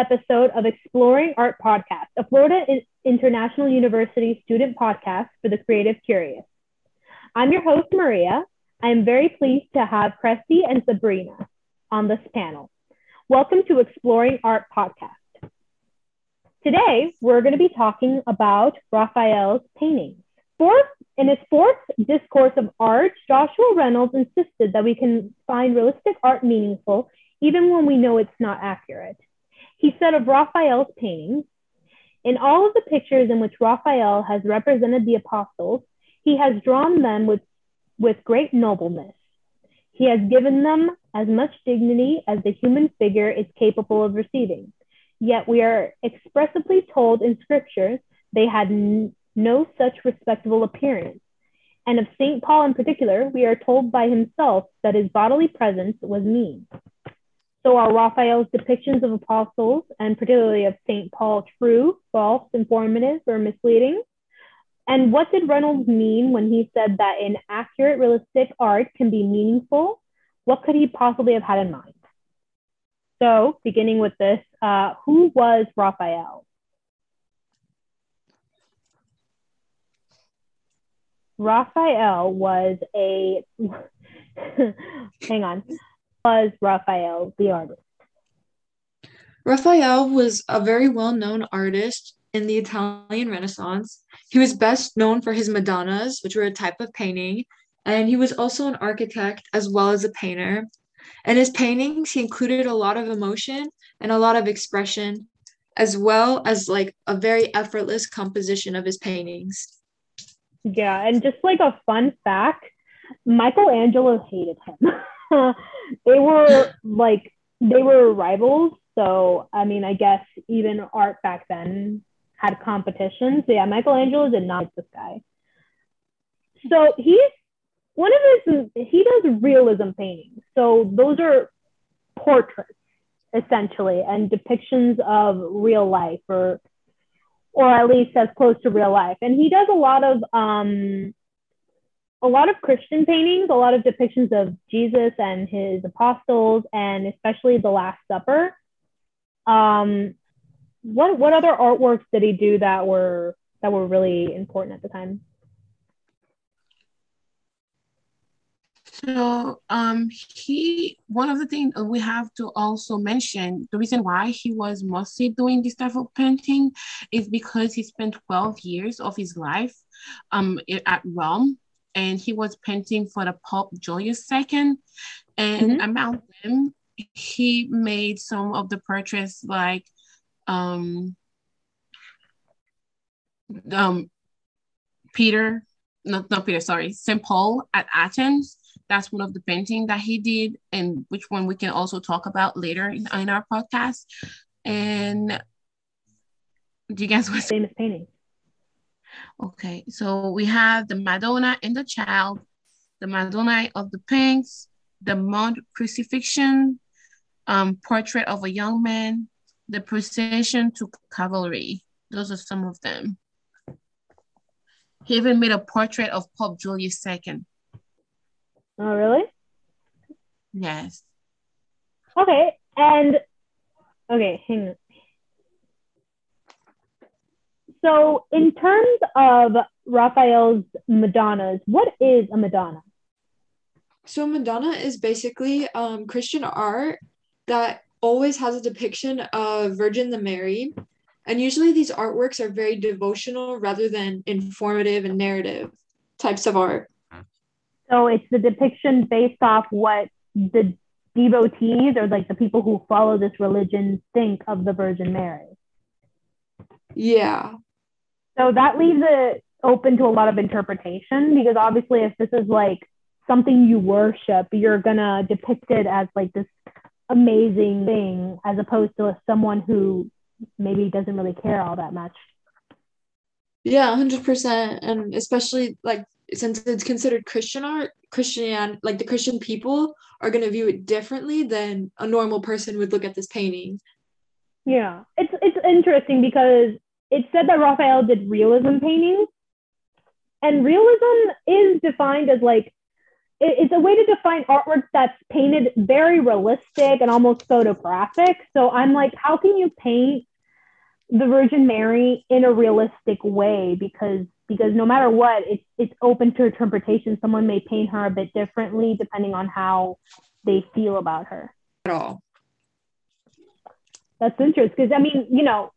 episode of Exploring Art Podcast, a Florida International University student podcast for the creative curious. I'm your host, Maria. I am very pleased to have Cresty and Sabrina on this panel. Welcome to Exploring Art Podcast. Today, we're going to be talking about Raphael's paintings. Fourth, in his fourth discourse of art, Joshua Reynolds insisted that we can find realistic art meaningful even when we know it's not accurate. He said of Raphael's paintings, in all of the pictures in which Raphael has represented the apostles, he has drawn them with, with great nobleness. He has given them as much dignity as the human figure is capable of receiving. Yet we are expressively told in scriptures they had n- no such respectable appearance. And of St. Paul in particular, we are told by himself that his bodily presence was mean. So are Raphael's depictions of apostles, and particularly of St. Paul, true, false, informative, or misleading? And what did Reynolds mean when he said that an accurate, realistic art can be meaningful? What could he possibly have had in mind? So, beginning with this, uh, who was Raphael? Raphael was a, hang on, was Raphael the artist? Raphael was a very well known artist in the Italian Renaissance. He was best known for his Madonnas, which were a type of painting, and he was also an architect as well as a painter. And his paintings, he included a lot of emotion and a lot of expression, as well as like a very effortless composition of his paintings. Yeah, and just like a fun fact, Michelangelo hated him. they were like they were rivals. So I mean, I guess even art back then had competition. So yeah, Michelangelo did not like this guy. So he's one of his he does realism paintings. So those are portraits essentially and depictions of real life or or at least as close to real life. And he does a lot of um a lot of Christian paintings, a lot of depictions of Jesus and his apostles, and especially the Last Supper. Um, what what other artworks did he do that were that were really important at the time? So um, he one of the things we have to also mention the reason why he was mostly doing this type of painting is because he spent 12 years of his life um, at Rome and he was painting for the Pope Julius II. And mm-hmm. among them, he made some of the portraits like um, um, Peter, not, not Peter, sorry, St. Paul at Athens. That's one of the painting that he did, and which one we can also talk about later in, in our podcast. And do you guys want famous painting? Okay, so we have the Madonna and the Child, the Madonna of the Pinks, the Mond Crucifixion, um, Portrait of a Young Man, the Procession to Calvary. Those are some of them. He even made a portrait of Pope Julius II. Oh, really? Yes. Okay, and okay, hang on. So, in terms of Raphael's Madonnas, what is a Madonna? So, Madonna is basically um, Christian art that always has a depiction of Virgin the Mary. And usually these artworks are very devotional rather than informative and narrative types of art. So, it's the depiction based off what the devotees or like the people who follow this religion think of the Virgin Mary. Yeah. So that leaves it open to a lot of interpretation because obviously, if this is like something you worship, you're gonna depict it as like this amazing thing as opposed to someone who maybe doesn't really care all that much. Yeah, 100%. And especially like since it's considered Christian art, Christian, like the Christian people are going to view it differently than a normal person would look at this painting. Yeah, it's it's interesting because it said that Raphael did realism paintings, and realism is defined as like it- it's a way to define artwork that's painted very realistic and almost photographic. So I'm like, how can you paint the Virgin Mary in a realistic way? Because because no matter what, it's it's open to interpretation. Someone may paint her a bit differently depending on how they feel about her. At all. That's interesting because I mean, you know,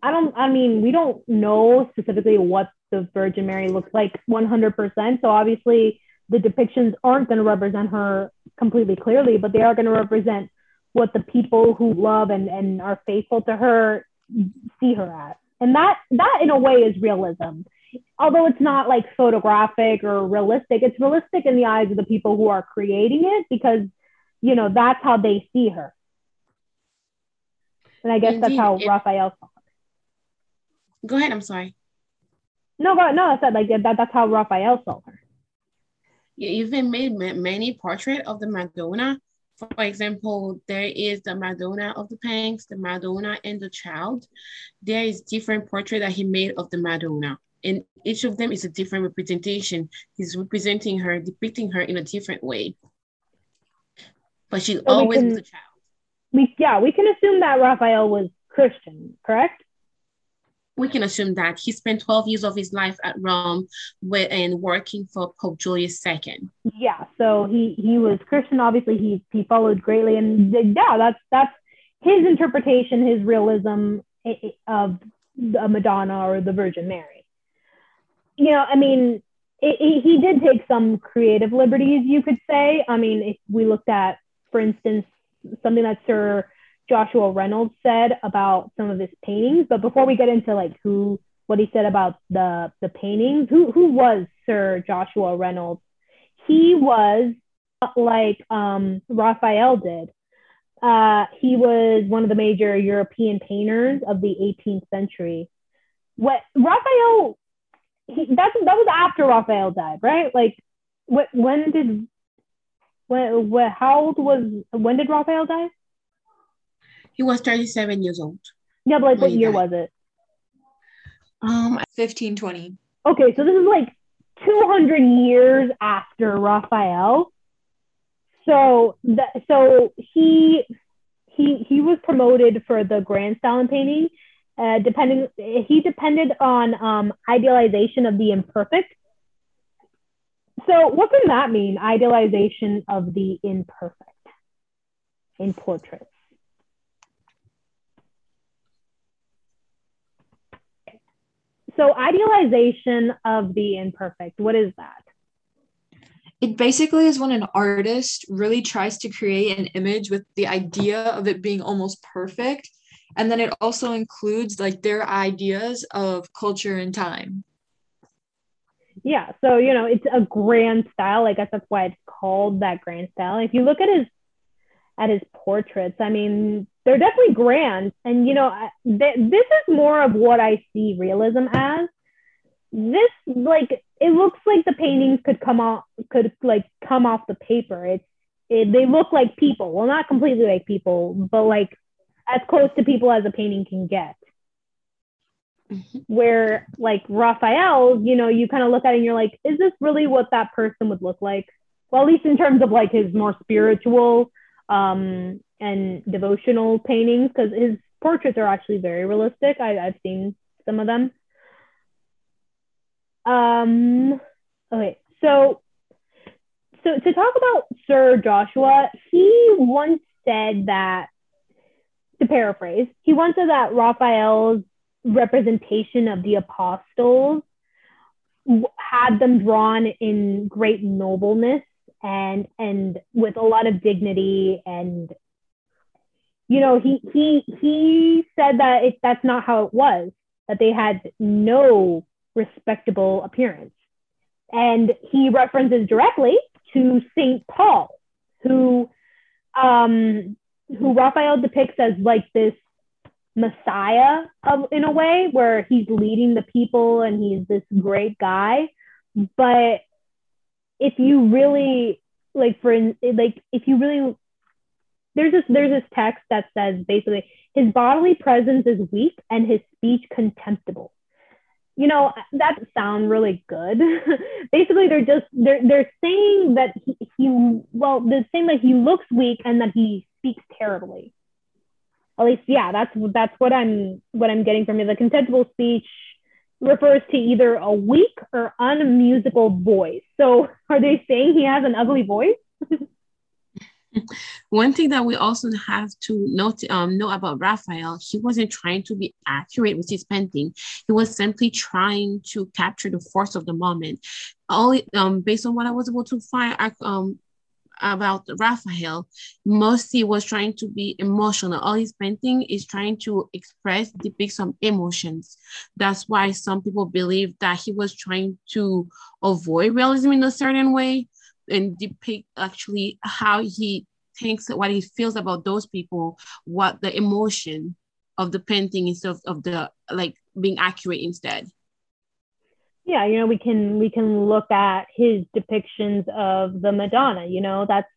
I don't. I mean, we don't know specifically what the Virgin Mary looks like 100%. So obviously, the depictions aren't going to represent her completely clearly, but they are going to represent what the people who love and and are faithful to her see her as. And that that in a way is realism. Although it's not like photographic or realistic, it's realistic in the eyes of the people who are creating it because you know that's how they see her. And I guess that's how It- Raphael saw her. Go ahead. I'm sorry. No, but no, I said like that, that's how Raphael saw her. You even made many portrait of the Madonna. For example, there is the Madonna of the Panks, the Madonna and the Child. There is different portrait that he made of the Madonna. And each of them is a different representation. He's representing her, depicting her in a different way. But she's we always can- the child. We yeah, we can assume that Raphael was Christian, correct? We can assume that he spent 12 years of his life at Rome with, and working for Pope Julius II. Yeah, so he he was Christian. Obviously, he he followed greatly, and yeah, that's that's his interpretation, his realism i- i- of the Madonna or the Virgin Mary. You know, I mean, it, it, he did take some creative liberties, you could say. I mean, if we looked at, for instance, something that Sir Joshua Reynolds said about some of his paintings, but before we get into like who what he said about the the paintings, who who was Sir Joshua Reynolds? he was like um, Raphael did. Uh, he was one of the major European painters of the 18th century. What Raphael? He, that's that was after Raphael died, right? Like, what? When did? When? What? How old was? When did Raphael die? He was 37 years old. Yeah, but like, what year died. was it? Um, 1520. Okay, so this is like 200 years after Raphael. So that so he he he was promoted for the grand style in painting. Uh, depending, he depended on um, idealization of the imperfect. So what can that mean? Idealization of the imperfect in portraits. So idealization of the imperfect. What is that? It basically is when an artist really tries to create an image with the idea of it being almost perfect. And then it also includes like their ideas of culture and time. Yeah, so you know, it's a grand style. I guess that's why it's called that grand style. If you look at his at his portraits, I mean, they're definitely grand. And you know, th- this is more of what I see realism as. This like it looks like the paintings could come off could like come off the paper. It's it, they look like people. Well, not completely like people, but like as close to people as a painting can get. mhm. where like Raphael, you know, you kind of look at it and you're like, is this really what that person would look like? Well, at least in terms of like his more spiritual um, and devotional paintings, because his portraits are actually very realistic. I, I've seen some of them. Um, okay, so so to talk about Sir Joshua, he once said that, to paraphrase, he once said that Raphael's representation of the apostles had them drawn in great nobleness and and with a lot of dignity and you know he he he said that it, that's not how it was that they had no respectable appearance. And he references directly to Saint Paul who um who Raphael depicts as like this messiah of, in a way where he's leading the people and he's this great guy. But if you really like for like if you really there's this there's this text that says basically his bodily presence is weak and his speech contemptible. You know that sound really good. Basically they're just they're they're saying that he well they're saying that he looks weak and that he speaks terribly. At least yeah that's that's what i'm what i'm getting from it the contemptible speech refers to either a weak or unmusical voice so are they saying he has an ugly voice One thing that we also have to note um, know about Raphael, he wasn't trying to be accurate with his painting. He was simply trying to capture the force of the moment. All um, based on what I was able to find um, about Raphael, mostly was trying to be emotional. All his painting is trying to express, depict some emotions. That's why some people believe that he was trying to avoid realism in a certain way and depict actually how he thinks what he feels about those people what the emotion of the painting instead of, of the like being accurate instead. Yeah you know we can we can look at his depictions of the madonna you know that's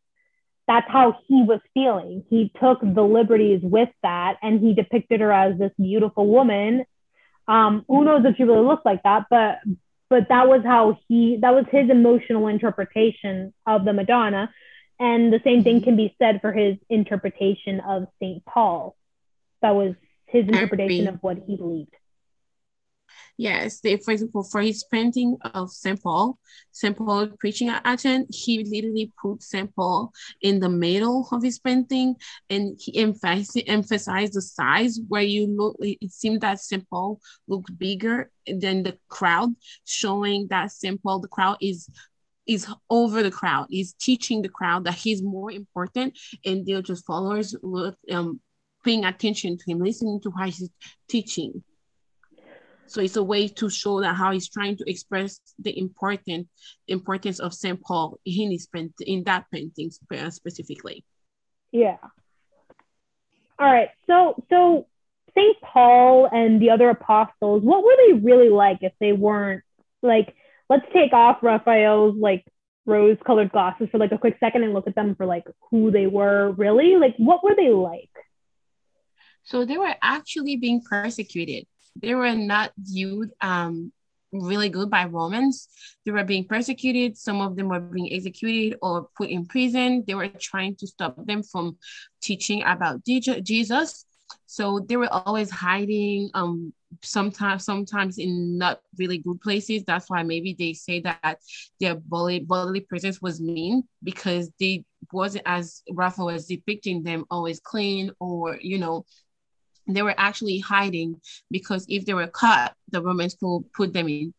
that's how he was feeling. He took the liberties with that and he depicted her as this beautiful woman. Um who knows if she really looks like that but but that was how he that was his emotional interpretation of the madonna. And the same thing can be said for his interpretation of st paul. That was his interpretation of what he believed Yes, for example, for his painting of St. Paul, St. Paul preaching at Athens, he literally put St. Paul in the middle of his painting and he emphasized, emphasized the size where you look, it seemed that St. Paul looked bigger than the crowd, showing that St. Paul, the crowd is is over the crowd, is teaching the crowd that he's more important and they're just followers look, um, paying attention to him, listening to how he's teaching. So it's a way to show that how he's trying to express the important importance of St. Paul in his in that painting uh, specifically. Yeah. All right. So so St. Paul and the other apostles, what were they really like if they weren't like let's take off Raphael's like rose colored glasses for like a quick second and look at them for like who they were really? Like what were they like? So they were actually being persecuted they were not viewed um, really good by Romans. They were being persecuted. Some of them were being executed or put in prison. They were trying to stop them from teaching about Jesus. So they were always hiding. Um, sometimes, sometimes in not really good places. That's why maybe they say that their bodily, bodily presence was mean because they wasn't as Raphael was depicting them always clean or you know they were actually hiding because if they were caught, the Romans could put them in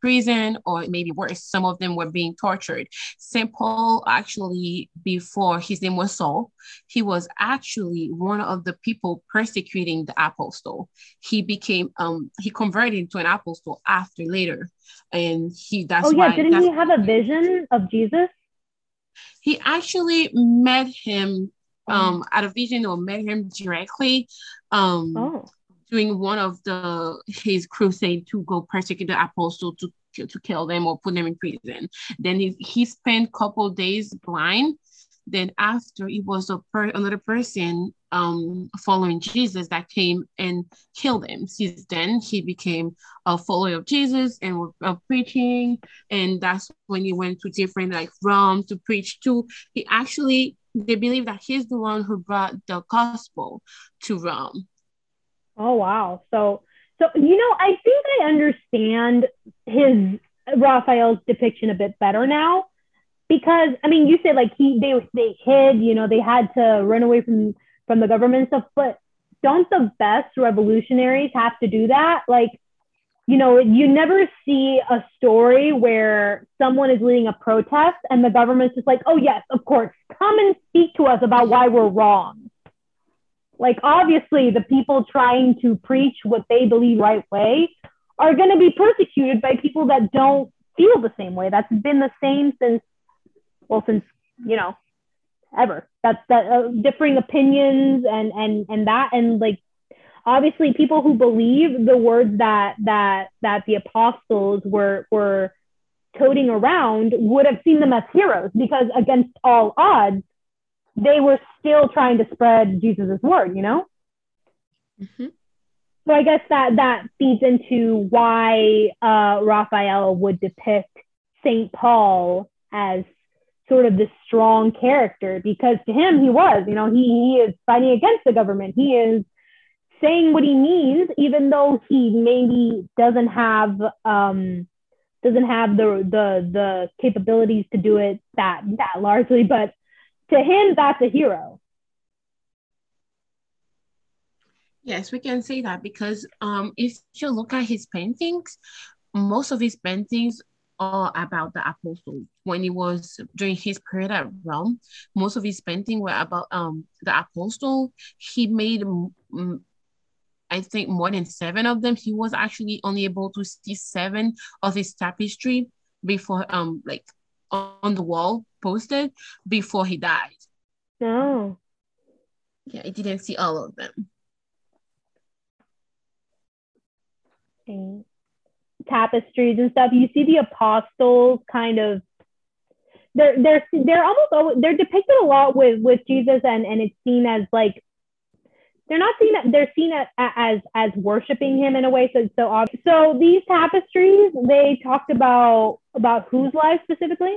prison or maybe worse, some of them were being tortured. St. Paul actually, before his name was Saul, he was actually one of the people persecuting the apostle. He became um he converted to an apostle after later. And he that's Oh yeah, why, didn't he have a vision of Jesus? He actually met him um at a vision or met him directly um oh. during one of the his crusade to go persecute the apostle to to kill them or put them in prison then he, he spent couple days blind then after it was a per- another person um, following Jesus that came and killed him. Since then, he became a follower of Jesus and was uh, preaching, and that's when he went to different like Rome to preach to. He actually they believe that he's the one who brought the gospel to Rome. Oh wow! So so you know, I think I understand his Raphael's depiction a bit better now because I mean, you said like he they they hid, you know, they had to run away from from the government stuff, but don't the best revolutionaries have to do that? Like you know, you never see a story where someone is leading a protest and the government's just like, oh, yes, of course, come and speak to us about why we're wrong. Like, obviously, the people trying to preach what they believe right way are going to be persecuted by people that don't feel the same way. That's been the same since, well, since, you know, ever. That's that uh, differing opinions and, and, and that, and like, obviously people who believe the words that that that the apostles were were toting around would have seen them as heroes because against all odds they were still trying to spread Jesus' word, you know? Mm-hmm. So I guess that that feeds into why uh, Raphael would depict Saint Paul as sort of this strong character, because to him he was, you know, he, he is fighting against the government. He is saying what he means, even though he maybe doesn't have um, doesn't have the the the capabilities to do it that that largely, but to him that's a hero. Yes, we can say that because um, if you look at his paintings, most of his paintings are about the apostle. When he was during his period at Rome, most of his paintings were about um, the apostle. He made, um, I think, more than seven of them. He was actually only able to see seven of his tapestry before, um, like on the wall posted before he died. No. Yeah, I didn't see all of them. tapestries and stuff, you see the apostles kind of they're they're they're almost always, they're depicted a lot with with Jesus and and it's seen as like they're not seen that they're seen as as, as worshiping him in a way so so obvious. So these tapestries they talked about about whose life specifically?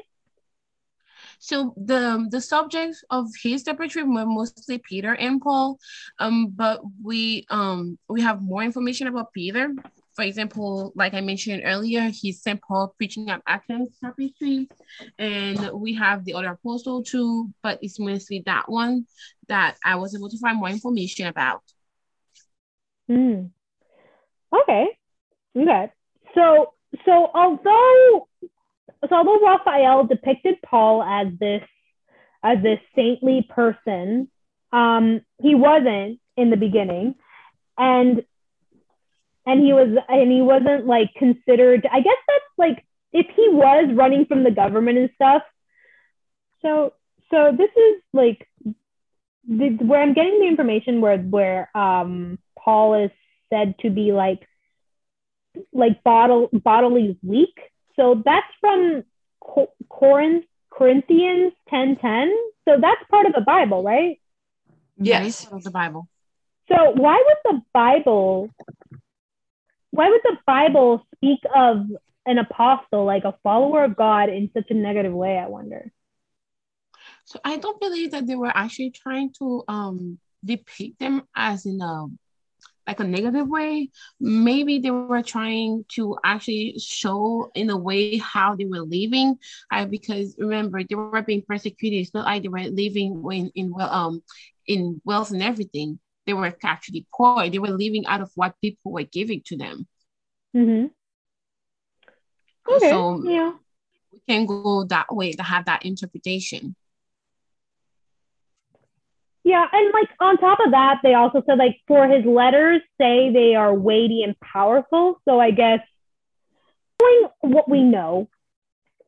So the the subjects of his tapestry were mostly Peter and Paul, um, but we um we have more information about Peter for example, like I mentioned earlier, he's St. Paul preaching at Athens tapestry, and we have the other apostle too, but it's mostly that one that I was able to find more information about. Hmm. Okay. Okay. So so although so although Raphael depicted Paul as this as this saintly person, um, he wasn't in the beginning. And and he was and he wasn't like considered i guess that's like if he was running from the government and stuff. So so this is like the, where i'm getting the information where where um paul is said to be like like bottle bodily weak. So that's from corinth corinthians 10 10 so that's part of the bible right? Yes. Of the bible. So why would the bible why would the Bible speak of an apostle, like a follower of God, in such a negative way? I wonder. So I don't believe that they were actually trying to um, depict them as in a like a negative way. Maybe they were trying to actually show in a way how they were living. Uh, because remember, they were being persecuted. It's not like they were living in in well um in wealth and everything they were actually poor. They were living out of what people were giving to them. Mm-hmm. Okay. So yeah. we can go that way to have that interpretation. Yeah, and like on top of that, they also said like for his letters say they are weighty and powerful. So I guess knowing what we know,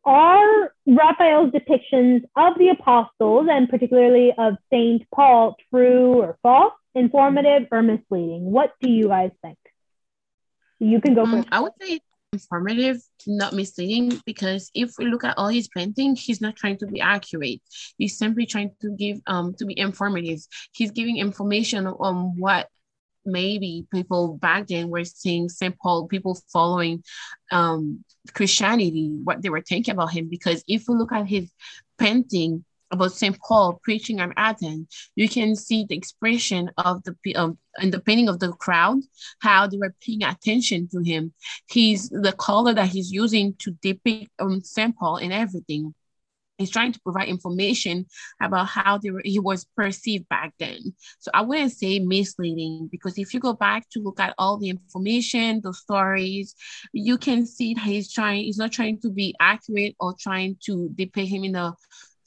are Raphael's depictions of the apostles and particularly of Saint Paul true or false? Informative or misleading? What do you guys think? You can go um, first. I would say informative, not misleading, because if we look at all his paintings, he's not trying to be accurate. He's simply trying to give um to be informative. He's giving information on what maybe people back then were seeing St. Paul, people following um Christianity, what they were thinking about him. Because if we look at his painting, about St. Paul preaching at Athens, you can see the expression of the um, in the painting of the crowd, how they were paying attention to him. He's the color that he's using to depict um, St. Paul and everything. He's trying to provide information about how they were, he was perceived back then. So I wouldn't say misleading because if you go back to look at all the information, the stories, you can see that he's trying, he's not trying to be accurate or trying to depict him in a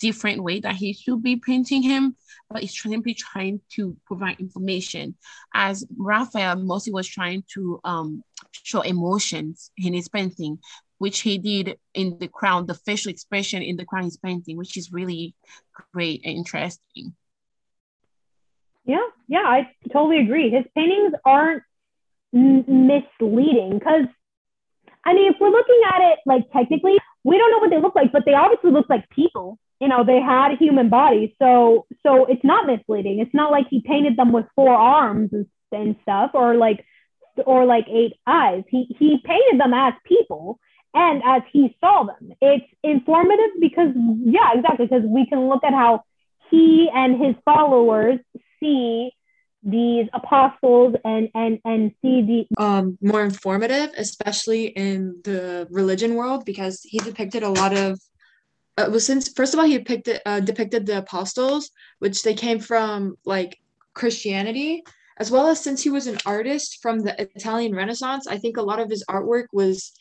different way that he should be painting him, but he's simply trying to provide information. As Raphael mostly was trying to um, show emotions in his painting, which he did in the crown, the facial expression in the crown he's painting, which is really great and interesting. Yeah, yeah, I totally agree. His paintings aren't misleading because, I mean, if we're looking at it like technically, we don't know what they look like, but they obviously look like people you know they had human bodies. So so it's not misleading. It's not like he painted them with four arms and, stuff or like or like eight eyes. He he painted them as people and as he saw them. It's informative because yeah exactly because we can look at how he and his followers see these apostles and and and see the um more informative especially in the religion world because he depicted a lot of uh, well since first of all he depicted uh, depicted the apostles which they came from like christianity as well as since he was an artist from the italian renaissance i think a lot of his artwork was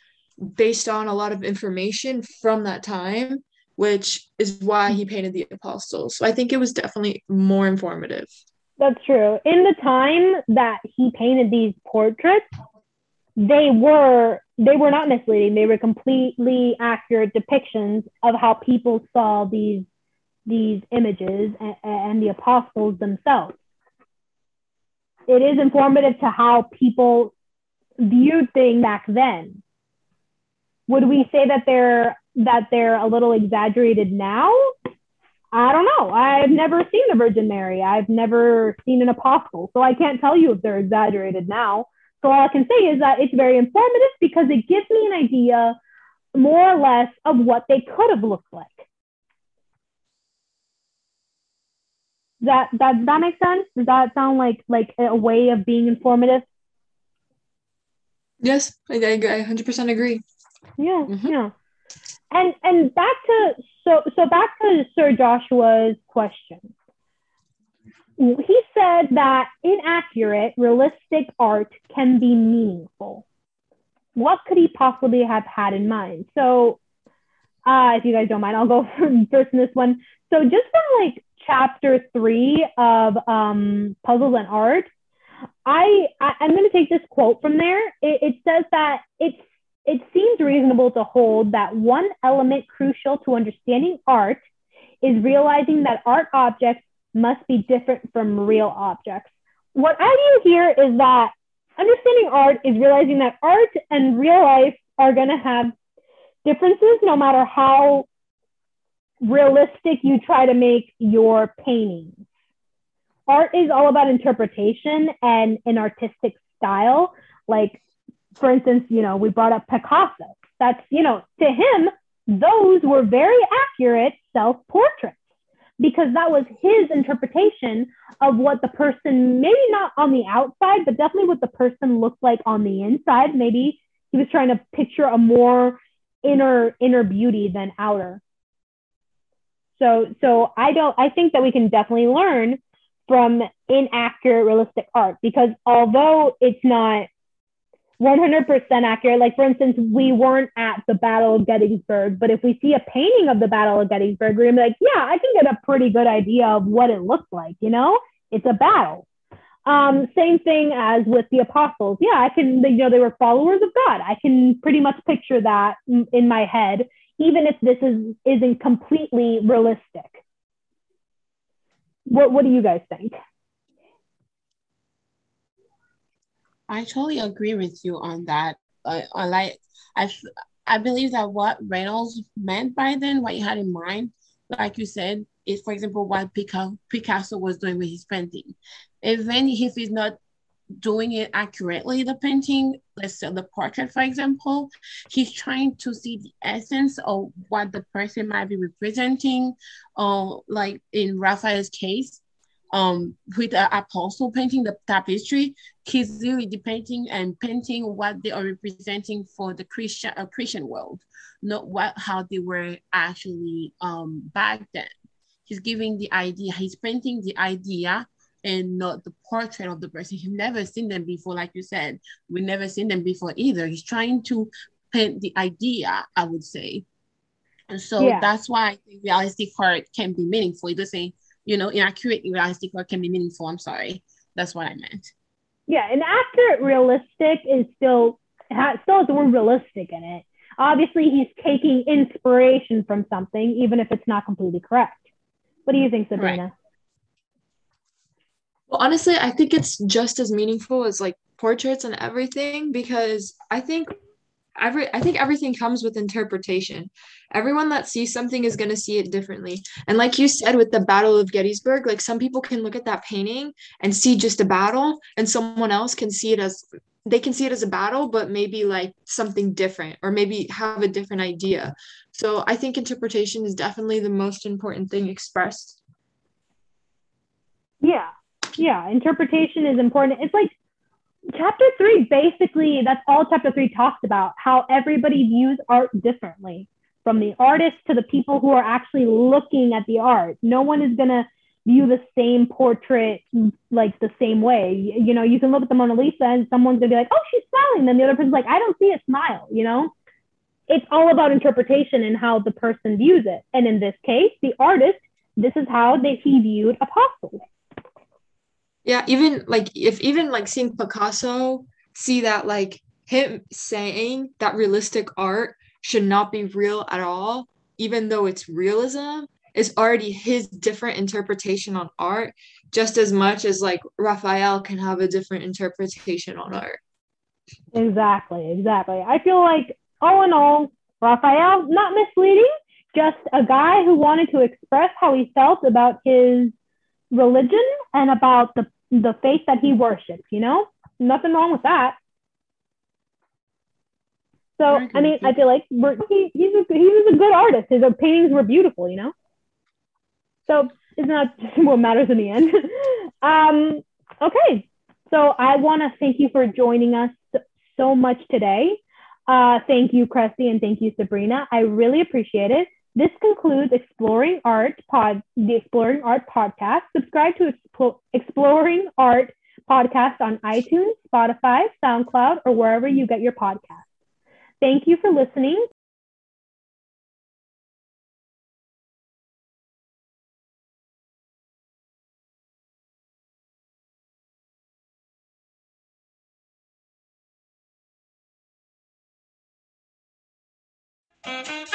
based on a lot of information from that time which is why he painted the apostles. So i think it was definitely more informative. That's true. In the time that he painted these portraits they were they were not misleading. They were completely accurate depictions of how people saw these these images and, and the apostles themselves. It is informative to how people viewed things back then. Would we say that they're that they're a little exaggerated now? I don't know. I've never seen the Virgin Mary. I've never seen an apostle, so I can't tell you if they're exaggerated now. So all I can say is that it's very informative because it gives me an idea more or less of what they could have looked like. That that that makes sense? Does that sound like like a way of being informative? Yes, I, I, I 100% agree. Yeah, mm-hmm. yeah. And and back to so so back to Sir Joshua's question he said that inaccurate, realistic art can be meaningful. What could he possibly have had in mind? So, uh, if you guys don't mind, I'll go first in this one. So, just from like chapter three of um, Puzzles and Art, I, I am going to take this quote from there. It, it says that it's it seems reasonable to hold that one element crucial to understanding art is realizing that art objects must be different from real objects. What I view here is that understanding art is realizing that art and real life are going to have differences no matter how realistic you try to make your paintings. Art is all about interpretation and an artistic style. Like, for instance, you know, we brought up Picasso. That's, you know, to him, those were very accurate self portraits because that was his interpretation of what the person, maybe not on the outside, but definitely what the person looked like on the inside. Maybe he was trying to picture a more inner inner beauty than outer. So so I don't I think that we can definitely learn from inaccurate realistic art because although it's not 100% accurate. Like, for instance, we weren't at the Battle of Gettysburg, but if we see a painting of the Battle of Gettysburg, we're like, yeah, I can get a pretty good idea of what it looks like, you know? It's a battle. Um, same thing as with the apostles. Yeah, I can, you know, they were followers of God. I can pretty much picture that in my head, even if this is, isn't completely realistic. What, what do you guys think? I totally agree with you on that. Uh, I like I I believe that what Reynolds meant by then, what he had in mind, like you said, is for example what Picasso, Picasso was doing with his painting. Even if he's not doing it accurately, the painting, let's say the portrait, for example, he's trying to see the essence of what the person might be representing. Or like in Raphael's case, um, with the apostle painting the tapestry, he's really depicting and painting what they are representing for the Christian uh, Christian world, not what how they were actually um, back then. He's giving the idea. He's painting the idea and not the portrait of the person. He's never seen them before, like you said. We never seen them before either. He's trying to paint the idea, I would say. And so yeah. that's why I the realistic art can be meaningful. It doesn't you know, inaccurate, realistic, or can be meaningful. I'm sorry. That's what I meant. Yeah, an accurate, realistic is still has, still has the word realistic in it. Obviously, he's taking inspiration from something, even if it's not completely correct. What do you think, Sabrina? Right. Well, honestly, I think it's just as meaningful as like portraits and everything because I think every I think everything comes with interpretation. Everyone that sees something is going to see it differently. And like you said with the Battle of Gettysburg, like some people can look at that painting and see just a battle and someone else can see it as they can see it as a battle but maybe like something different or maybe have a different idea. So I think interpretation is definitely the most important thing expressed. Yeah. Yeah, interpretation is important. It's like chapter three basically that's all chapter three talks about how everybody views art differently. From the artist to the people who are actually looking at the art. No one is going to view the same portrait like the same way. You know you can look at the mona lisa and someone's going to be like oh she's smiling. Then the other person's like i don't see a smile you know? It's all about interpretation and how the person views it. And in this case the artist this is how he viewed apostles yeah, even like if even like seeing Picasso see that like him saying that realistic art should not be real at all, even though it's realism, is already his different interpretation on art, just as much as like Raphael can have a different interpretation on art. Exactly, exactly. I feel like all in all, Raphael, not misleading, just a guy who wanted to express how he felt about his religion and about the the faith that he worships, you know? Nothing wrong with that. So I mean, I feel like he, he's a, he was a good artist. His paintings were beautiful, you know. So it's not what matters in the end. um, okay, so I want to thank you for joining us so much today. Uh, thank you, Cresty, and thank you, Sabrina. I really appreciate it. This concludes Exploring Art Pod, the Exploring Art podcast. Subscribe to Explo- Exploring Art podcast on iTunes, Spotify, SoundCloud, or wherever you get your podcasts. Thank you for listening. Thank you.